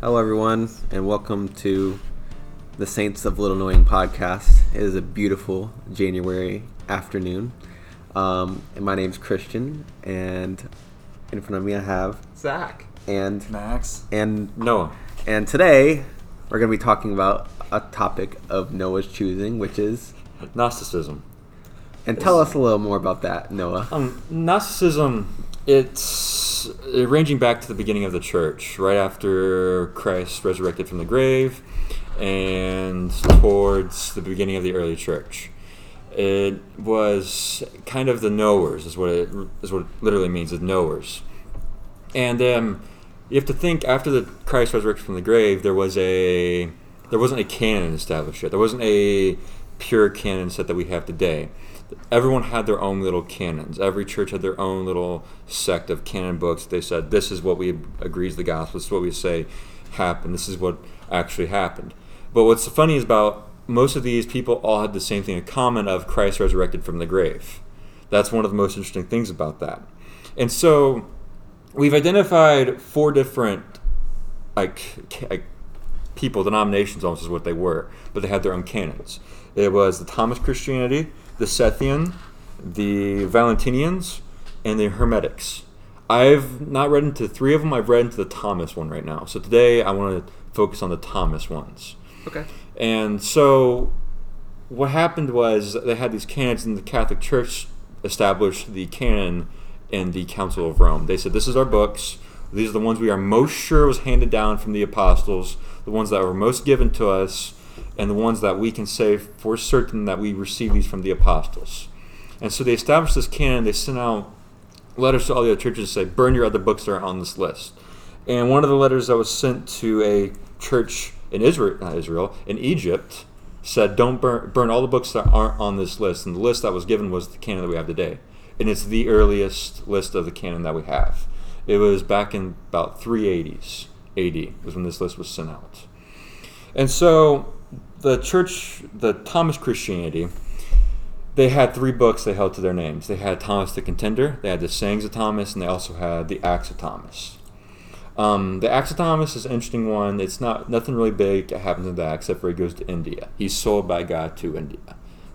Hello, everyone, and welcome to the Saints of Little Knowing podcast. It is a beautiful January afternoon. Um, and my name's Christian, and in front of me I have Zach. and Max. and Noah. and today we're going to be talking about a topic of Noah's choosing, which is Gnosticism. and tell us a little more about that, Noah. Um, Gnosticism, it's uh, ranging back to the beginning of the church, right after Christ resurrected from the grave, and towards the beginning of the early church. It was kind of the knowers, is what it is what it literally means, the knowers. And um, you have to think after the Christ resurrected from the grave, there was a there wasn't a canon established yet. There wasn't a pure canon set that we have today. Everyone had their own little canons. Every church had their own little sect of canon books. They said this is what we agree is the gospel. This is what we say happened. This is what actually happened. But what's funny is about most of these people all had the same thing in common of Christ resurrected from the grave. That's one of the most interesting things about that. And so we've identified four different like, like people, denominations almost is what they were, but they had their own canons. It was the Thomas Christianity, the Sethian, the Valentinians, and the Hermetics. I've not read into three of them. I've read into the Thomas one right now. So today I want to focus on the Thomas ones. Okay. And so what happened was they had these canons, and the Catholic Church established the canon in the Council of Rome. They said, This is our books. These are the ones we are most sure was handed down from the apostles, the ones that were most given to us, and the ones that we can say for certain that we received these from the apostles. And so they established this canon. They sent out letters to all the other churches to say, burn your other books that are on this list. And one of the letters that was sent to a church in Israel, not Israel, in Egypt, said, don't burn, burn all the books that aren't on this list. And the list that was given was the canon that we have today. And it's the earliest list of the canon that we have. It was back in about 380s AD was when this list was sent out. And so the church, the Thomas Christianity, they had three books they held to their names. They had Thomas the Contender, they had the Sayings of Thomas, and they also had the Acts of Thomas. Um, the Acts of Thomas is an interesting one. It's not nothing really big that happens in that except for he goes to India. He's sold by God to India.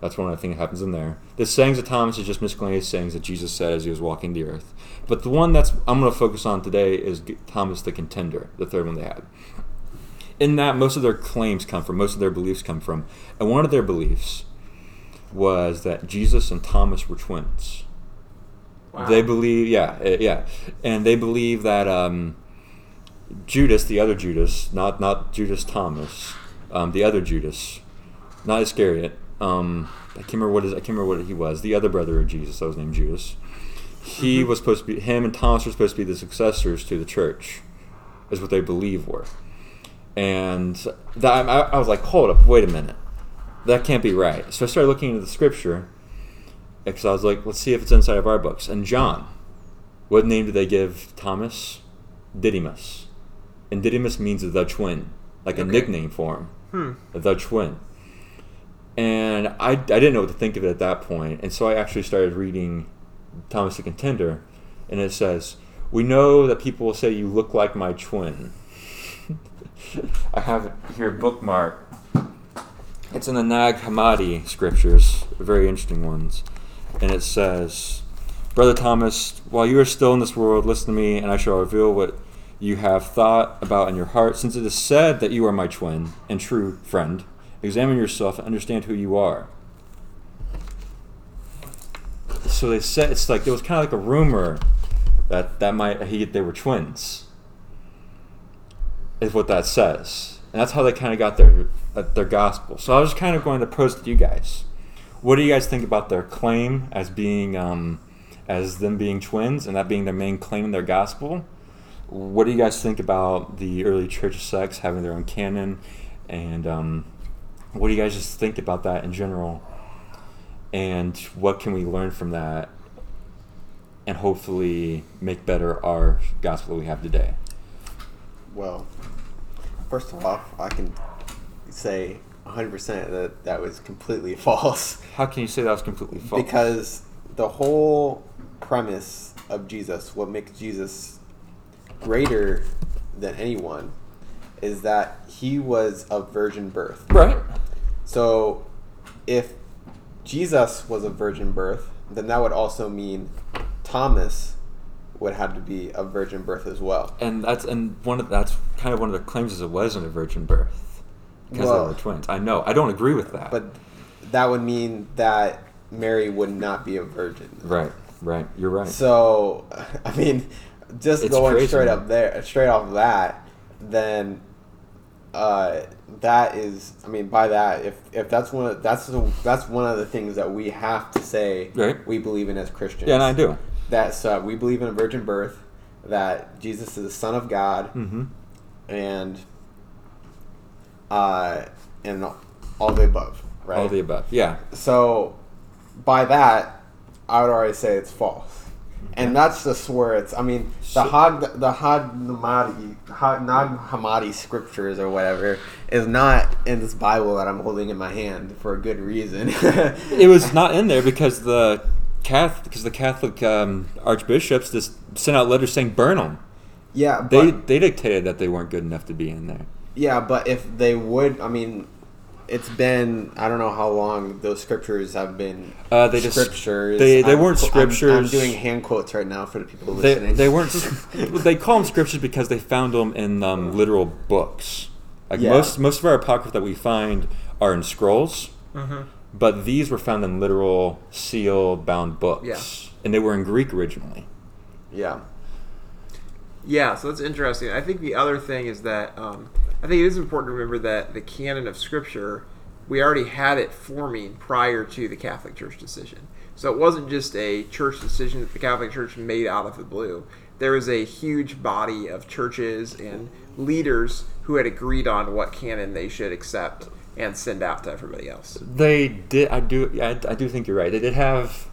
That's one of the things that happens in there. The sayings of Thomas is just miscellaneous sayings that Jesus said as he was walking the earth. But the one that's I'm going to focus on today is Thomas the Contender, the third one they had. In that, most of their claims come from, most of their beliefs come from, and one of their beliefs was that Jesus and Thomas were twins. Wow. They believe, yeah, uh, yeah, and they believe that um, Judas, the other Judas, not not Judas Thomas, um, the other Judas, not Iscariot. Um, I can't remember what his, I can't remember what he was. The other brother of Jesus, that was named Judas. He was supposed to be him and Thomas were supposed to be the successors to the church, is what they believe were. And that, I, I was like, hold up, wait a minute, that can't be right. So I started looking into the scripture, because I was like, let's see if it's inside of our books. And John, what name did they give Thomas? Didymus. And Didymus means the twin, like a nickname for him, Hmm. the twin. And I, I didn't know what to think of it at that point, and so I actually started reading Thomas the Contender, and it says, "We know that people will say you look like my twin." I have it here bookmark. It's in the Nag Hammadi scriptures, very interesting ones, and it says, "Brother Thomas, while you are still in this world, listen to me, and I shall reveal what you have thought about in your heart. Since it is said that you are my twin and true friend, examine yourself and understand who you are." So they said it's like there was kind of like a rumor that that might he they were twins. Is what that says, and that's how they kind of got their uh, their gospel. So I was kind of going to pose to you guys. What do you guys think about their claim as being um, as them being twins and that being their main claim in their gospel? What do you guys think about the early church sects having their own canon, and um, what do you guys just think about that in general? And what can we learn from that, and hopefully make better our gospel that we have today? Well, first off, I can say 100% that that was completely false. How can you say that was completely false? Because the whole premise of Jesus, what makes Jesus greater than anyone, is that he was of virgin birth. Right. So, if Jesus was of virgin birth, then that would also mean Thomas would have to be of virgin birth as well. And that's and one of that's kind of one of the claims is it wasn't a virgin birth because Well- they were twins. I know. I don't agree with that. But that would mean that Mary would not be a virgin. right, right. You're right. So, I mean, just It's going crazy, straight man. up there, straight off of that, then uh, that is, I mean, by that, if if that's one, of, that's the, that's one of the things that we have to say Right. we believe in as Christians. yeah, and I do. That's uh, we believe in a virgin birth, that Jesus is the Son of God, Mm-hmm. And uh, and all the above, right? All the above. Yeah. So, by that, I would already say it's false, and that's just where it's. I mean, the Hag, the Hag Hammadi, Hag Nag Hammadi scriptures or whatever is not in this Bible that I'm holding in my hand for a good reason. It was not in there because the Catholic, because the Catholic um, archbishops just sent out letters saying burn them. Yeah, but, They they dictated that they weren't good enough to be in there. yeah, but if they would, I mean. It's been I don't know how long those scriptures have been Uh, they just- scriptures. they- they I'm- weren't I'm- I'm, scriptures. doing hand quotes right now for the people They, listening. they weren't. they call them scriptures because they found them in um, literal books. Like Yeah. most most of our apocrypha that we find are in scrolls, Mm-hmm. but these were found in literal seal bound books, Yeah. and they were in Greek originally. yeah. Yeah, so that's interesting. I think the other thing is that um, I think it is important to remember that the canon of Scripture, we already had it forming prior to the Catholic Church decision. So it wasn't just a church decision that the Catholic Church made out of the blue. There was a huge body of churches and leaders who had agreed on what canon they should accept and send out to everybody else. They did. I do. I, I do think you're right. They did have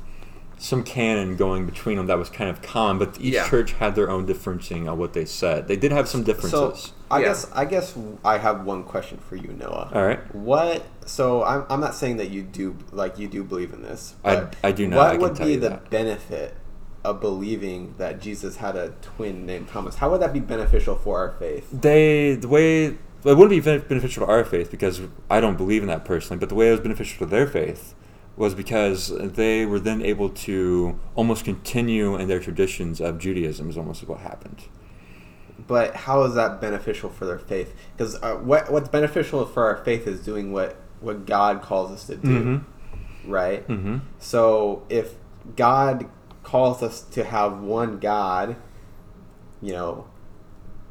some canon going between them that was kind of common, but each Yeah. church had their own differencing on what they said. They did have some So differences. I Yeah. guess I guess I have one question for you, Noah. All right. What? So I'm, I'm not saying that you do like you do believe in this. I- but I do not, What I can would tell be you the that. benefit of believing that Jesus had a twin named Thomas? How would that be beneficial for our faith? they the way it wouldn't be beneficial to our faith because I don't believe in that personally, but the way it was beneficial to their faith was because they were then able to almost continue in their traditions of Judaism is almost what happened. But how is that beneficial for their faith? Because uh, what what's beneficial for our faith is doing what what God calls us to do, Mhm. right? Mm-hmm. So if God calls us to have one God, you know,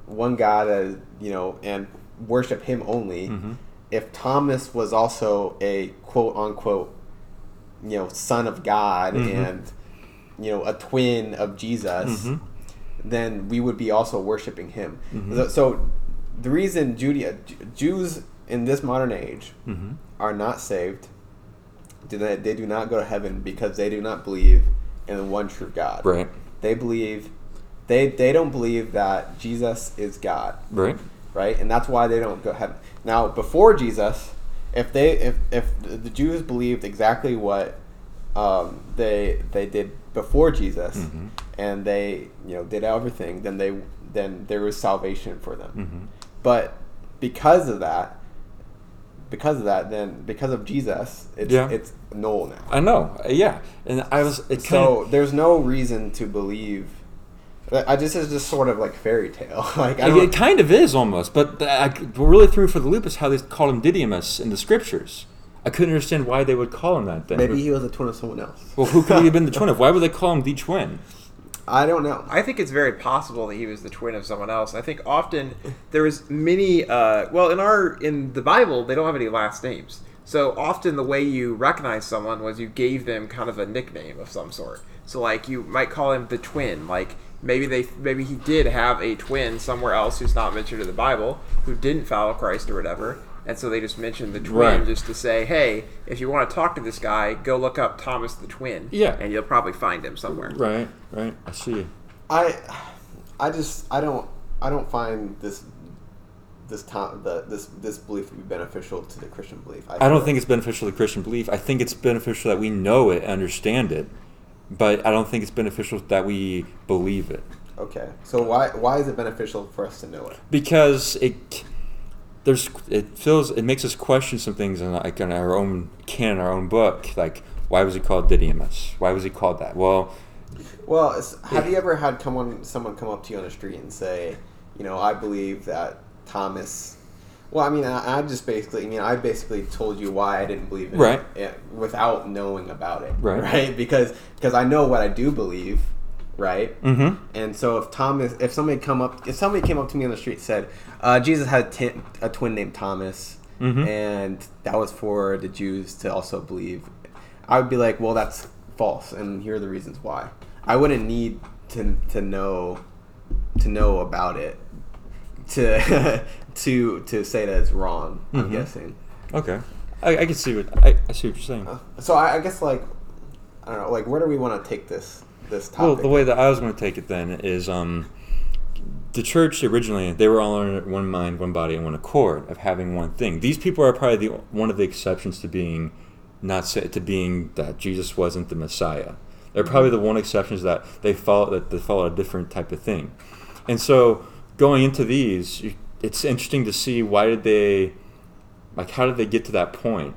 one God, as, you know, and worship Him only. Mhm. If Thomas was also a quote unquote, you know, son of God Mhm. and you know a twin of Jesus, Mhm. then we would be also worshiping Him. Mhm. So, so the reason Judea, Jews in this modern age Mm-hmm. are not saved. Do they, they do not go to heaven because they do not believe in the one true God. Right. They believe they they don't believe that Jesus is God, Right. right? And that's why they don't go to heaven. Now, before Jesus, if they if if the Jews believed exactly what um, they they did before Jesus, Mhm. and they you know did everything, then they then there was salvation for them. Mm-hmm. But because of that, because of that, then because of Jesus, it's Yeah. it's null now. I know. Yeah, and I was. So of. there's no reason to believe. I just is just sort of like fairy tale. like I It, don't, it kind of is almost, but the- I, what really threw for the loop is how they call him Didymus in the scriptures. I couldn't understand why they would call him that. Then maybe he was a twin of someone else. Well, who could he have been the twin of? Why would they call him the twin? I don't know. I think it's very possible that he was the twin of someone else. I think often there is many. Uh, well, in our in the Bible, they don't have any last names. So often the way you recognize someone was you gave them kind of a nickname of some sort. So like you might call him the twin. Like maybe they maybe he did have a twin somewhere else who's not mentioned in the Bible who didn't follow Christ or whatever. And so they just mentioned the twin Right. just to say, hey, if you want to talk to this guy, go look up Thomas the twin. Yeah. And you'll probably find him somewhere. Right, right. I see. I I just I don't I don't find this this time the this this belief to be beneficial to the Christian belief. I don't think it's beneficial to the Christian belief. I think it's beneficial that we know it, understand it, but I don't think it's beneficial that we believe it Okay, so why why is it beneficial for us to know it? because it there's it feels it makes us question some things in like in our own canon, our own book. Like, why was he called Didymus? Why was he called that? Well, Well, have you ever had come on, someone come up to you on the street and say, you know, I believe that Thomas. Well, I mean, I, I just basically, I mean, I basically told you why I didn't believe in Right. it, it without knowing about it, Right. Right? Because because I know what I do believe, right? mm-hmm. And so if Thomas, if somebody come up, if somebody came up to me on the street and said, uh, Jesus had a, twin named Thomas, Mhm. and that was for the Jews to also believe, I would be like, well, that's false, and here are the reasons why. I wouldn't need to to know to know about it to to to say that it's wrong. I'm Mhm. guessing. okay, I, I can see what I, I see what you're saying. Uh, So I, I guess like I don't know, like where do we want to take this this topic? Well, the way that I was going to take it then is um, the church originally they were all in one mind, one body, and one accord of having one thing. These people are probably the one of the exceptions to being not to being that Jesus wasn't the Messiah. They're probably the one exceptions that they follow that they follow a different type of thing. And so going into these, it's interesting to see why did they like how did they get to that point?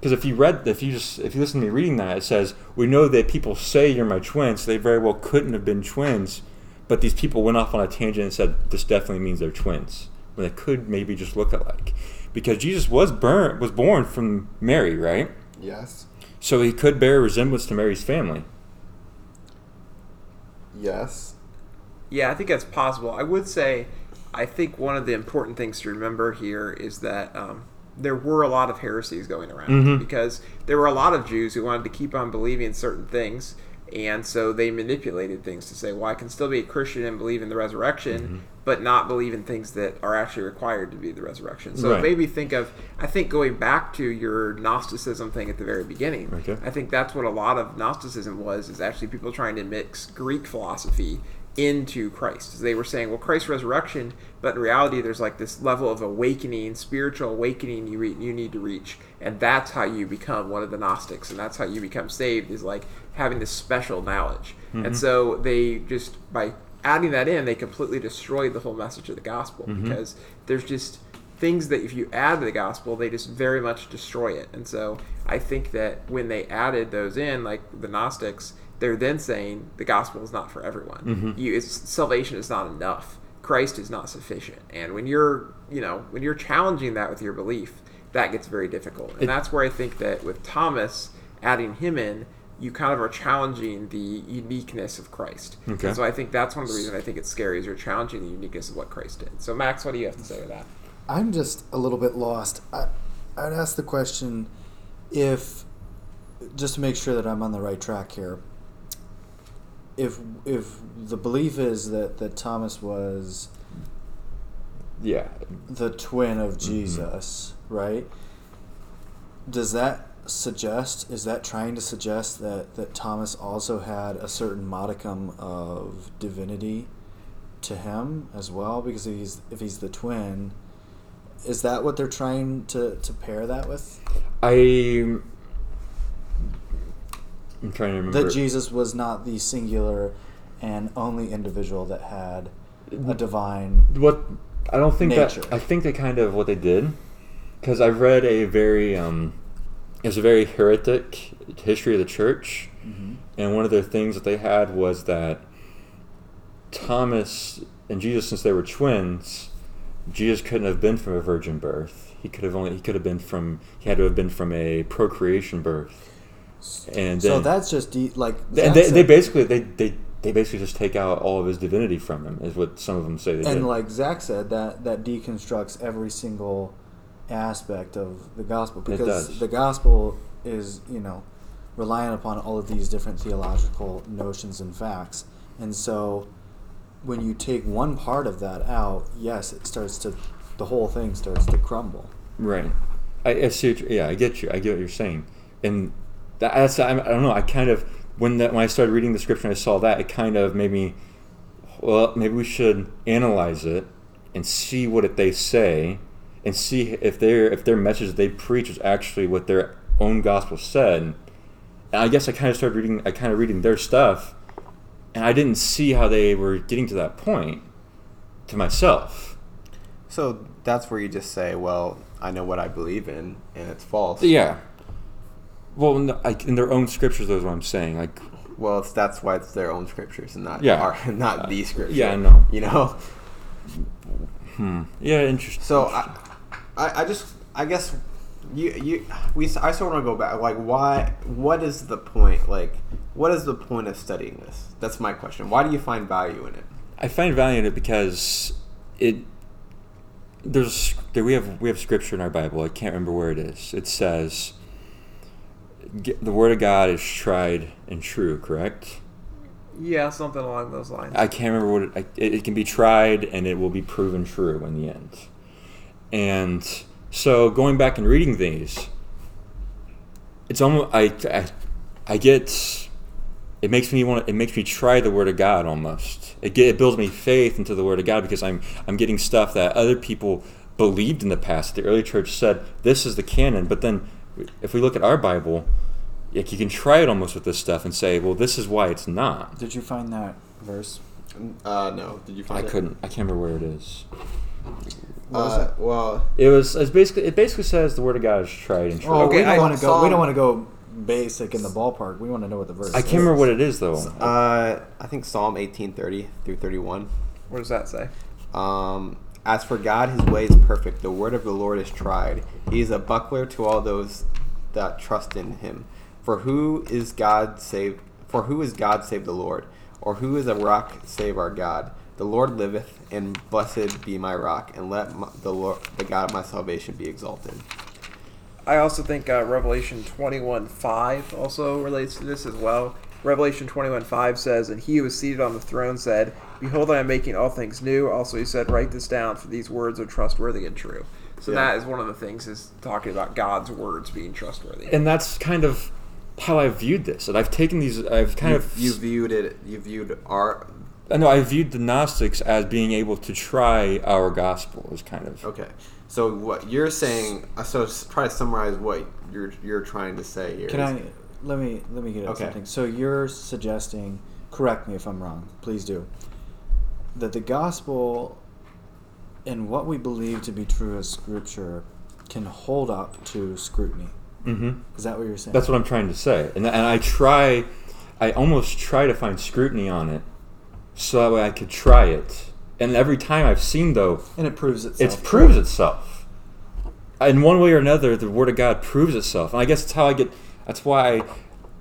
Because if you read, if you just if you listen to me reading that, it says we know that people say you're my twins. So they very well couldn't have been twins, but these people went off on a tangent and said this definitely means they're twins when they could maybe just look alike. Because Jesus was burn was born from Mary, right? yes, So he could bear resemblance to Mary's family. yes, Yeah, I think that's possible. I would say, I think one of the important things to remember here is that um, there were a lot of heresies going around Mhm. because there were a lot of Jews who wanted to keep on believing certain things, and so they manipulated things to say, "Well, I can still be a Christian and believe in the resurrection, Mm-hmm. but not believe in things that are actually required to be the resurrection." So Right. it made me think of, I think going back to your Gnosticism thing at the very beginning. Okay. I think that's what a lot of Gnosticism was, is actually people trying to mix Greek philosophy into Christ. They were saying, well, Christ's resurrection, but in reality, there's like this level of awakening, spiritual awakening you re- you need to reach, and that's how you become one of the Gnostics, and that's how you become saved is like having this special knowledge. And mm-hmm. so they just by adding that in, they completely destroyed the whole message of the gospel mm-hmm. because there's just things that if you add to the gospel, they just very much destroy it. And so I think that when they added those in, like the Gnostics, they're then saying the gospel is not for everyone. Mm-hmm. You, it's, salvation is not enough. Christ is not sufficient. And when you're, you know, when you're challenging that with your belief, that gets very difficult. And It- that's where I think that with Thomas adding him in, you kind of are challenging the uniqueness of Christ. Okay. And so I think that's one of the reasons I think it's scary is you're challenging the uniqueness of what Christ did. So Max, what do you have to say to that? I'm just a little bit lost. I, I'd ask the question if, just to make sure that I'm on the right track here, if if the belief is that, that Thomas was Yeah. the twin of mm-hmm. Jesus, right? Does that suggest, is that trying to suggest that, that Thomas also had a certain modicum of divinity to him as well? Because if he's, if he's the twin, is that what they're trying to, to pair that with? I. I'm trying to remember. That Jesus was not the singular and only individual that had a divine. what I don't think Nature. that I think they kind of what they did because I've read a very um, it's a very heretic history of the church, and one of the things that they had was that Thomas and Jesus, since they were twins, Jesus couldn't have been from a virgin birth. He could have only he could have been from he had to have been from a procreation birth, and then So that's just de- like. they, Zach they, they basically they, they they basically just take out all of his divinity from him is what some of them say they did. and like Zach said, that that deconstructs every single aspect of the gospel because the gospel is you know relying upon all of these different theological notions and facts, and so when you take one part of that out, yes, it starts to the whole thing starts to crumble. Right. I, I see. What you- yeah, I get you. I get what you're saying, and that, that's I, I don't know. I kind of when that when I started reading the scripture and I saw that, it kind of made me. Well, maybe we should analyze it and see what it, they say, and see if their if their message that they preach is actually what their own gospel said. And I guess I kind of started reading. I kind of reading their stuff, and I didn't see how they were getting to that point to myself. So that's where you just say, well, I know what I believe in, and it's false. Yeah. Well, no, like in their own scriptures, that's what I'm saying. Like, Well, it's, that's why it's their own scriptures and not Yeah. our, not the scripture. yeah, I know. You know. Hmm. Yeah, interesting. So I, I, I just, I guess, you, you, we, I still want to go back. Like, why? What is the point? Like, what is the point of studying this? That's my question. Why do you find value in it? I find value in it because it there's there we have we have scripture in our Bible. I can't remember where it is. It says "Get- the word of God is tried and true. Correct. Yeah, something along those lines. I can't remember what it, it can be tried and it will be proven true in the end. And so going back and reading these, it's almost I I, I get it makes me want it makes me try the word of God almost. It get, it builds me faith into the word of God because I'm I'm getting stuff that other people believed in the past. The early church said this is the canon, but then if we look at our Bible, like you can try it almost with this stuff and say, well, this is why it's not. Did you find that verse? Uh, no. Did you I it? couldn't. I can't remember where it is. What was Uh, it? well, It was. It's basically. It basically says the word of God is tried and true. Oh, Okay, we don't want to go. We don't want to go basic in the ballpark. We want to know what the verse. I can't is. remember what it is though. uh, I think Psalm eighteen thirty through thirty one. what does that say? Um, as for God, his way is perfect. The word of the Lord is tried. He is a buckler to all those that trust in him. For who is God save? For who is God save the Lord? Or who is a rock save our God? The Lord liveth, and blessed be my rock, and let my, the Lord, the God of my salvation, be exalted. I also think uh, Revelation 21 5 also relates to this as well. Revelation 21 5 says, And he who was seated on the throne said, Behold, I am making all things new. Also, he said, Write this down, for these words are trustworthy and true. So Yeah. that is one of the things is talking about God's words being trustworthy. And that's kind of how I viewed this. And I've taken these. I've kind you, of. you viewed it. You viewed our. I know I viewed the Gnostics as being able to try our gospel. Is kind of. Okay. So what you're saying? uh, So try to summarize what you're you're trying to say here. Can I? Let me let me get at Okay. something. So you're suggesting? Correct me if I'm wrong. Please do. That the gospel and what we believe to be true as scripture can hold up to scrutiny. Mm-hmm. Is that what you're saying? That's what I'm trying to say. And and I try. I almost try to find scrutiny on it, so that way I could try it. And every time I've seen though, and it proves itself. it proves itself in one way or another the word of god proves itself and i guess that's how i get that's why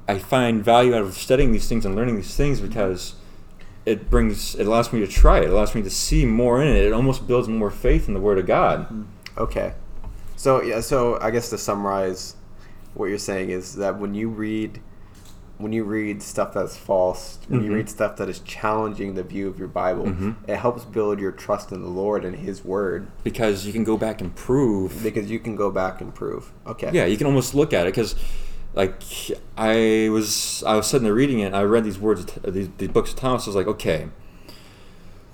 i find value out of studying these things and learning these things because it brings it allows me to try it it allows me to see more in it it almost builds more faith in the word of god Okay. So yeah, so I guess to summarize what you're saying is that when you read when you read stuff that's false, when you Mhm. read stuff that is challenging the view of your Bible, Mhm. it helps build your trust in the Lord and his word because you can go back and prove because you can go back and prove. Okay. yeah you can almost look at it because like i was i was sitting there reading it and i read these words these, these books of thomas I was like okay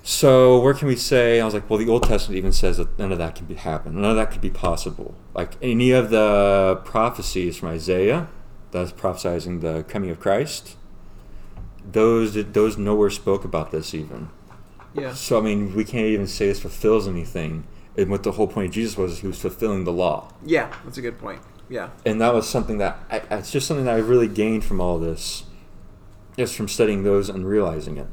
so where can we say i was like well the old testament even says that none of that can be happen none of that could be possible like any of the prophecies from isaiah that's prophesizing the coming of christ those those nowhere spoke about this even yeah. so i mean we can't even say this fulfills anything and what the whole point of jesus was he was fulfilling the law Yeah, that's a good point. Yeah. and that was something that I, it's just something that I really gained from all this, is from studying those and realizing it.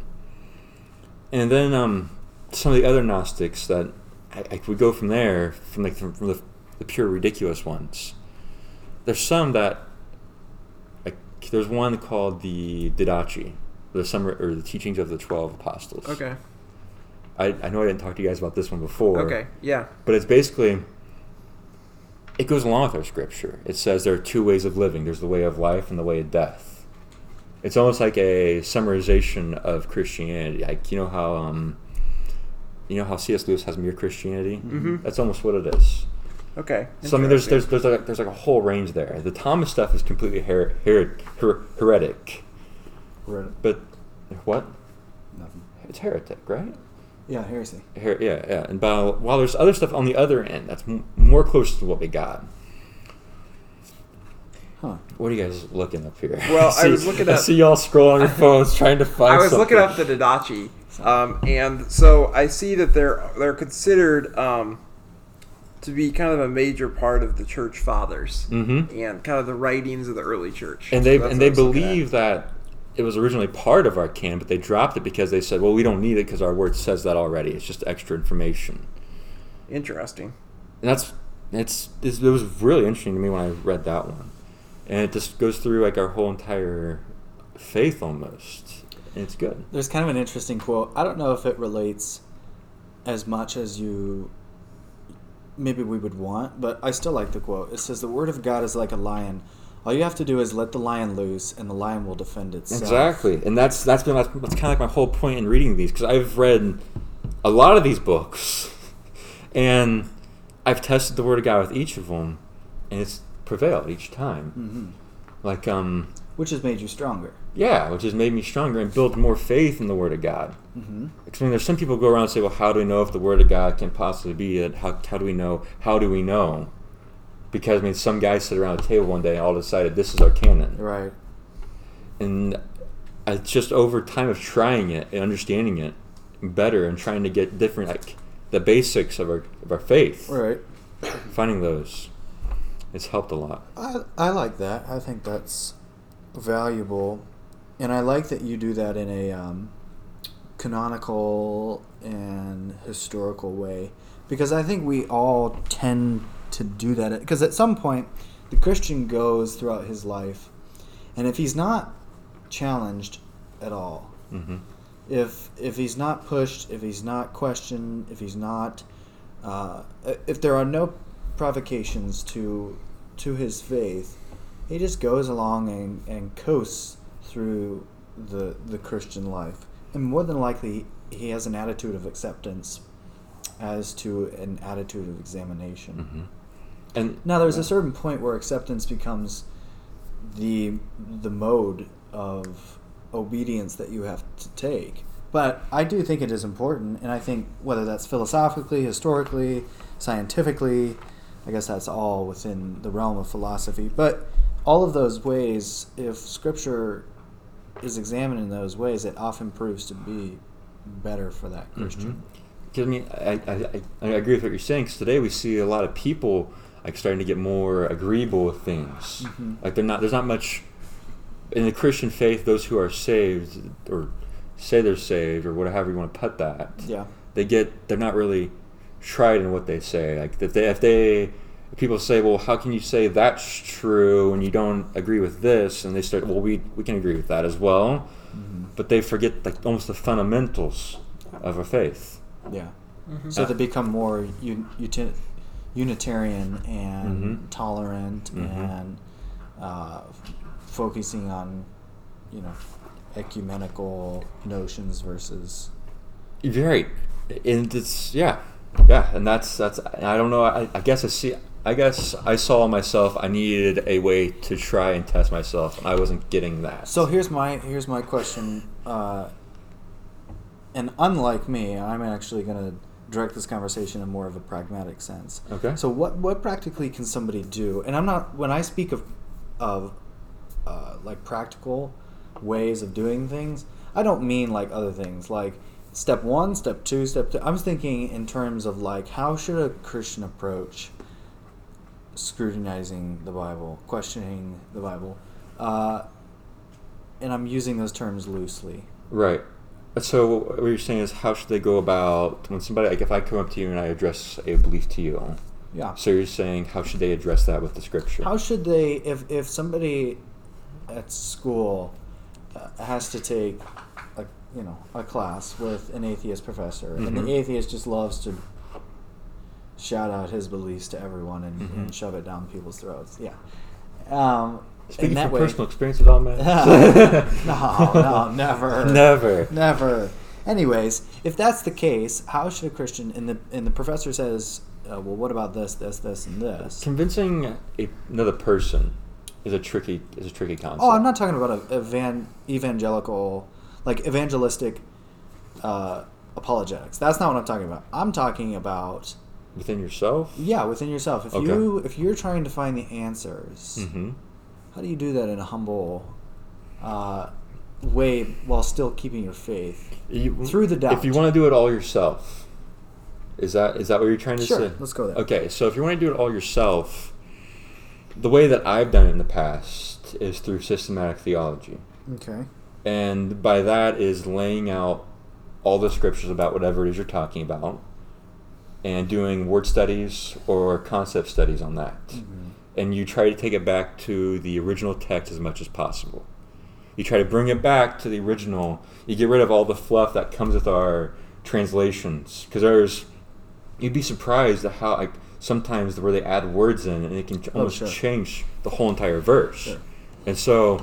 And then um, some of the other Gnostics that I, I would go from there, from like from, from the, the pure ridiculous ones. There's some that, like, there's one called the Didache, the summary or the teachings of the twelve apostles. Okay. I, I know I didn't talk to you guys about this one before. Okay. Yeah. But it's basically, it goes along with our scripture. It says there are two ways of living there's the way of life and the way of death. It's almost like a summarization of Christianity. Like, you know how, um, you know how C.S. Lewis has mere Christianity? Mhm. That's almost what it is. Okay. So I mean, there's there's there's like, there's like a whole range there. The Thomas stuff is completely her, her, her, heretic, Read it. but what? Nothing. It's heretic, right? Yeah, heresy. Here, yeah, yeah. And while, while there's other stuff on the other end that's m- more close to what we got. Huh. What are you guys looking up here? Well, I see, was looking I see y'all scrolling on your phones trying to find. I was looking up the Didache, um, and so I see that they're they're considered um, to be kind of a major part of the church fathers Mhm. and kind of the writings of the early church. and So they that's and they was looking at. believe that it was originally part of our canon, but they dropped it because they said, "Well, we don't need it because our word says that already. It's just extra information." Interesting. And that's it's, it's it was really interesting to me when I read that one, and it just goes through like our whole entire faith almost, and it's good. There's kind of an interesting quote. I don't know if it relates as much as you maybe we would want, but I still like the quote. It says, The word of God is like a lion. All you have to do is let the lion loose, and the lion will defend itself. Exactly, and that's that's been that's, that's kind of like my whole point in reading these because I've read a lot of these books, and I've tested the word of God with each of them, and it's prevailed each time. hmm Like um, Which has made you stronger. yeah, which has made me stronger and build more faith in the word of God. hmm Because I mean, there's some people go around and say, "Well, how do we know if the word of God can possibly be it? How, how do we know? How do we know?" Because I mean, some guys sit around a table one day and all decided this is our canon, Right. and it's just over time of trying it and understanding it better and trying to get different like the basics of our of our faith, Right. finding those. It's helped a lot. I, I like that. I think that's valuable. And I like that you do that in a um, canonical and historical way. Because I think we all tend to do that. Because at some point, the Christian goes throughout his life, and if he's not challenged at all, hmm if if he's not pushed, if he's not questioned, if he's not, uh, if there are no provocations to to his faith, he just goes along and, and coasts through the the Christian life, and more than likely he has an attitude of acceptance as to an attitude of examination. hmm And Now, there's a certain point where acceptance becomes the the mode of obedience that you have to take. But I do think it is important, and I think whether that's philosophically, historically, scientifically, I guess that's all within the realm of philosophy. But all of those ways, if Scripture is examined in those ways, it often proves to be better for that Christian. Because I mean, I, I, I, agree with what you're saying. Because today we see a lot of people like starting to get more agreeable with things. Mhm. Like they're not. There's not much in the Christian faith. Those who are saved or say they're saved or whatever you want to put that. Yeah. They get. They're not really tried in what they say. Like if they if they if people say, well, how can you say that's true and you don't agree with this? And they start, well, we we can agree with that as well. Mhm. But they forget like almost the fundamentals of a faith. Yeah. Mhm. So they become more un- uti- Unitarian and Mhm. tolerant Mhm. and uh, f- focusing on, you know, ecumenical notions versus. You're right, and it's yeah, yeah, and that's that's. I don't know. I, I guess I see. I guess I saw myself. I needed a way to try and test myself, and I wasn't getting that. So here's my here's my question, uh, and unlike me, I'm actually going to direct this conversation in more of a pragmatic sense. okay. So what what practically can somebody do? And I'm not when I speak of of uh, like practical ways of doing things. I don't mean like other things like step one, step two, step two. I'm thinking in terms of like how should a Christian approach scrutinizing the Bible, questioning the Bible, uh, and I'm using those terms loosely. right. So what you're saying is, how should they go about when somebody like if I come up to you and I address a belief to you? Yeah. So you're saying how should they address that with the scripture? How should they, if, if somebody at school uh, has to take you know, a class with an atheist professor, and Mhm. the atheist just loves to shout out his beliefs to everyone and, Mhm. and shove it down people's throats. Yeah. Um, Speaking that from way, personal experience with all men. no, no, never, Never. never. Anyways, if that's the case, how should a Christian? And the and the professor says, uh, "Well, what about this, this, this, and this?" Convincing a, another person is a tricky is a tricky concept. Oh, I'm not talking about a evan- evangelical, like evangelistic uh, apologetics. That's not what I'm talking about. I'm talking about within yourself. yeah, within yourself. If Okay. you if you're trying to find the answers, Mm-hmm. how do you do that in a humble uh, way while still keeping your faith You- through the doubt? If you want to do it all yourself, is that is that what you're trying to Sure, say? let's go there. Okay, so if you want to do it all yourself, the way that I've done it in the past is through systematic theology. Okay. And by that is laying out all the scriptures about whatever it is you're talking about and doing word studies or concept studies on that. Mm-hmm. And you try to take it back to the original text as much as possible. You try to bring it back to the original. You get rid of all the fluff that comes with our translations because there's you'd be surprised at how like sometimes where they add words in and it can Oh, almost sure. change the whole entire verse. Sure. And so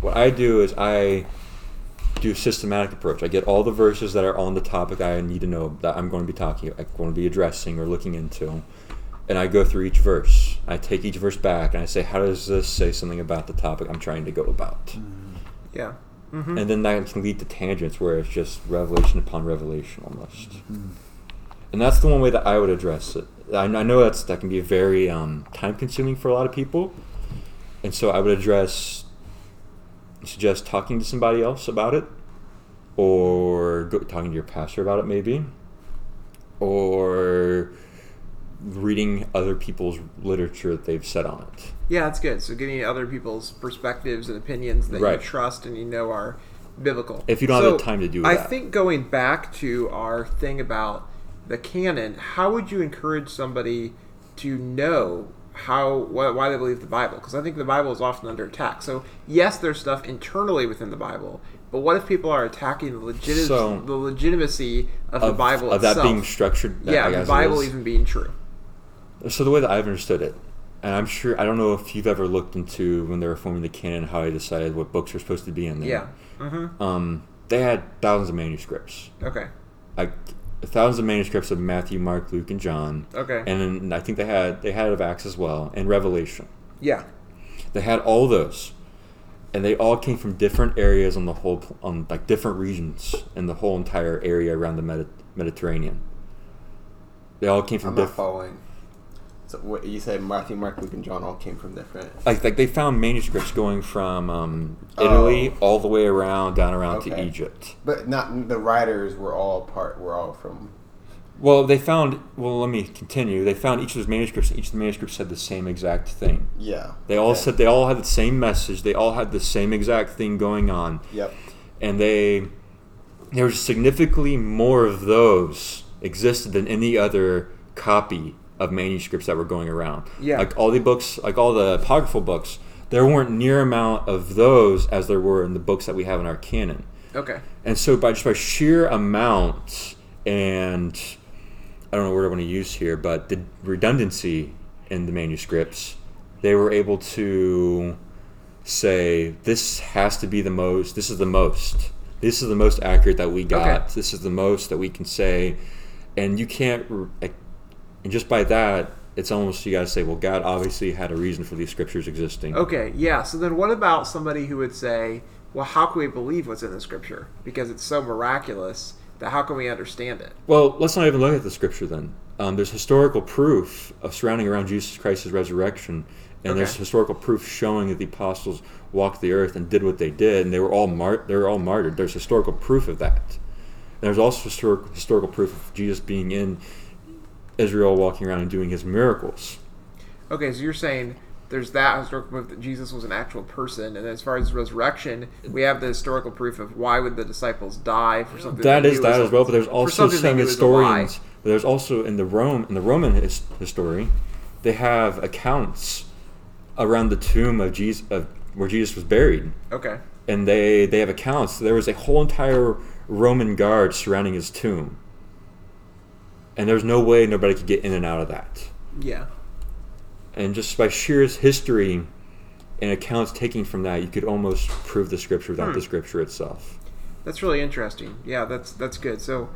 what I do is I do a systematic approach. I get all the verses that are on the topic I need to know that I'm going to be talking, I'm going to be addressing or looking into, and I go through each verse. I take each verse back and I say, how does this say something about the topic I'm trying to go about? Mm. Yeah. Mm-hmm. And then that can lead to tangents where it's just revelation upon revelation almost. Mm. And that's the one way that I would address it. I, I know that's that can be very um, time consuming for a lot of people, and so I would address suggest talking to somebody else about it, or go, talking to your pastor about it maybe, or reading other people's literature that they've said on it. Yeah, that's good. So getting other people's perspectives and opinions that Right. you trust and you know are biblical. If you don't have the time to do I that. think going back to our thing about the canon, how would you encourage somebody to know how why, why they believe the Bible? Because I think the Bible is often under attack. So yes, there's stuff internally within the Bible, but what if people are attacking the legit So- the legitimacy of, the Bible of itself? that being structured. that- yeah, the Bible even being true. So the way that I've understood it, and I'm sure I don't know if you've ever looked into when they were forming the canon how they decided what books are supposed to be in there. Yeah. Mm-hmm. Um, they had thousands of manuscripts, Okay. like thousands of manuscripts of Matthew, Mark, Luke, and John. Okay. And then I think they had they had of Acts as well and Revelation. yeah. They had all those, and they all came from different areas on the whole on like different regions in the whole entire area around the Medi- Mediterranean. They all came from I'm not different. following. So what you said, Matthew, Mark, Luke, and John all came from different. like like they found manuscripts going from um, Oh. Italy all the way around down around to Egypt. But not the writers were all part. Were all from. Well, they found. Well, let me continue. They found each of those manuscripts. Each of the manuscripts said the same exact thing. Yeah. They all Okay. said they all had the same message. They all had the same exact thing going on, Yep. and they there was significantly more of those existed than any other copy of manuscripts that were going around. Yeah. Like all the books, like all the apocryphal books, there weren't near amount of those as there were in the books that we have in our canon. Okay. And so by just by sheer amount and I don't know what I want to use here, but the redundancy in the manuscripts, they were able to say this has to be the most this is the most. This is the most accurate that we got. Okay. This is the most that we can say. And you can't and just by that it's almost you got to say, well, God obviously had a reason for these scriptures existing. Okay, yeah. So then what about somebody who would say, well, how can we believe what's in the scripture? Because it's so miraculous that how can we understand it? Well, let's not even look at the scripture then. Um, there's historical proof of surrounding around Jesus Christ's resurrection, and there's historical proof showing that the apostles walked the earth and did what they did, and they were all they were all martyred. There's historical proof of that. There's also historic- historical proof of Jesus being in Israel, walking around and doing his miracles. Okay, so you're saying there's that historical proof that Jesus was an actual person, and as far as resurrection, we have the historical proof of why would the disciples die for something That they is that as well, but there's also some knew was a lie. historians. But there's also in the Rome in the Roman his, history, they have accounts around the tomb of Jesus of where Jesus was buried. Okay, and they they have accounts. There was a whole entire Roman guard surrounding his tomb, and there's no way nobody could get in and out of that. yeah. And just by sheer history and accounts taking from that, you could almost prove the scripture without Hmm. the scripture itself. That's really interesting. Yeah, that's that's good. So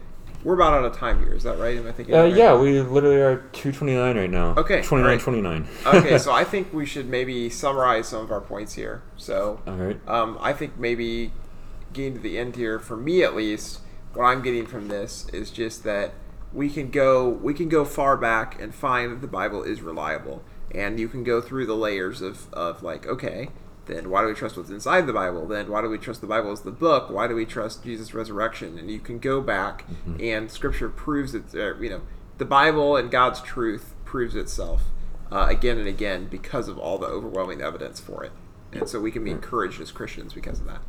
we're about out of time here. Is that right? Am I thinking? Uh, right? yeah, we literally are two twenty nine right now. Okay, 29, great. 29. okay, so I think we should maybe summarize some of our points here. So all right. Um, I think maybe getting to the end here, for me at least, what I'm getting from this is just that we can go we can go far back and find that the Bible is reliable, and you can go through the layers of, of like, okay, then why do we trust what's inside the Bible? Then why do we trust the Bible as the book? Why do we trust Jesus' resurrection? And you can go back and Scripture proves it. Uh, you know, the Bible and God's truth proves itself uh, again and again because of all the overwhelming evidence for it. And so we can be encouraged as Christians because of that.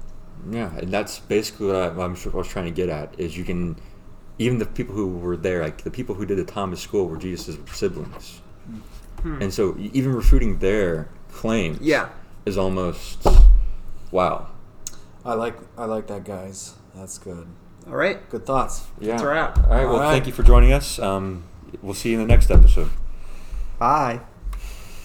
Yeah, and that's basically what I, I'm, what I was trying to get at is you can even the people who were there, like the people who did the Thomas School, were Jesus' siblings, and so even refuting their claims, Yeah. is almost wow. I like I like that, guys. That's good. All right. Good thoughts. Yeah. That's a wrap. All right. Well, All right. thank you for joining us. Um, we'll see you in the next episode. Bye.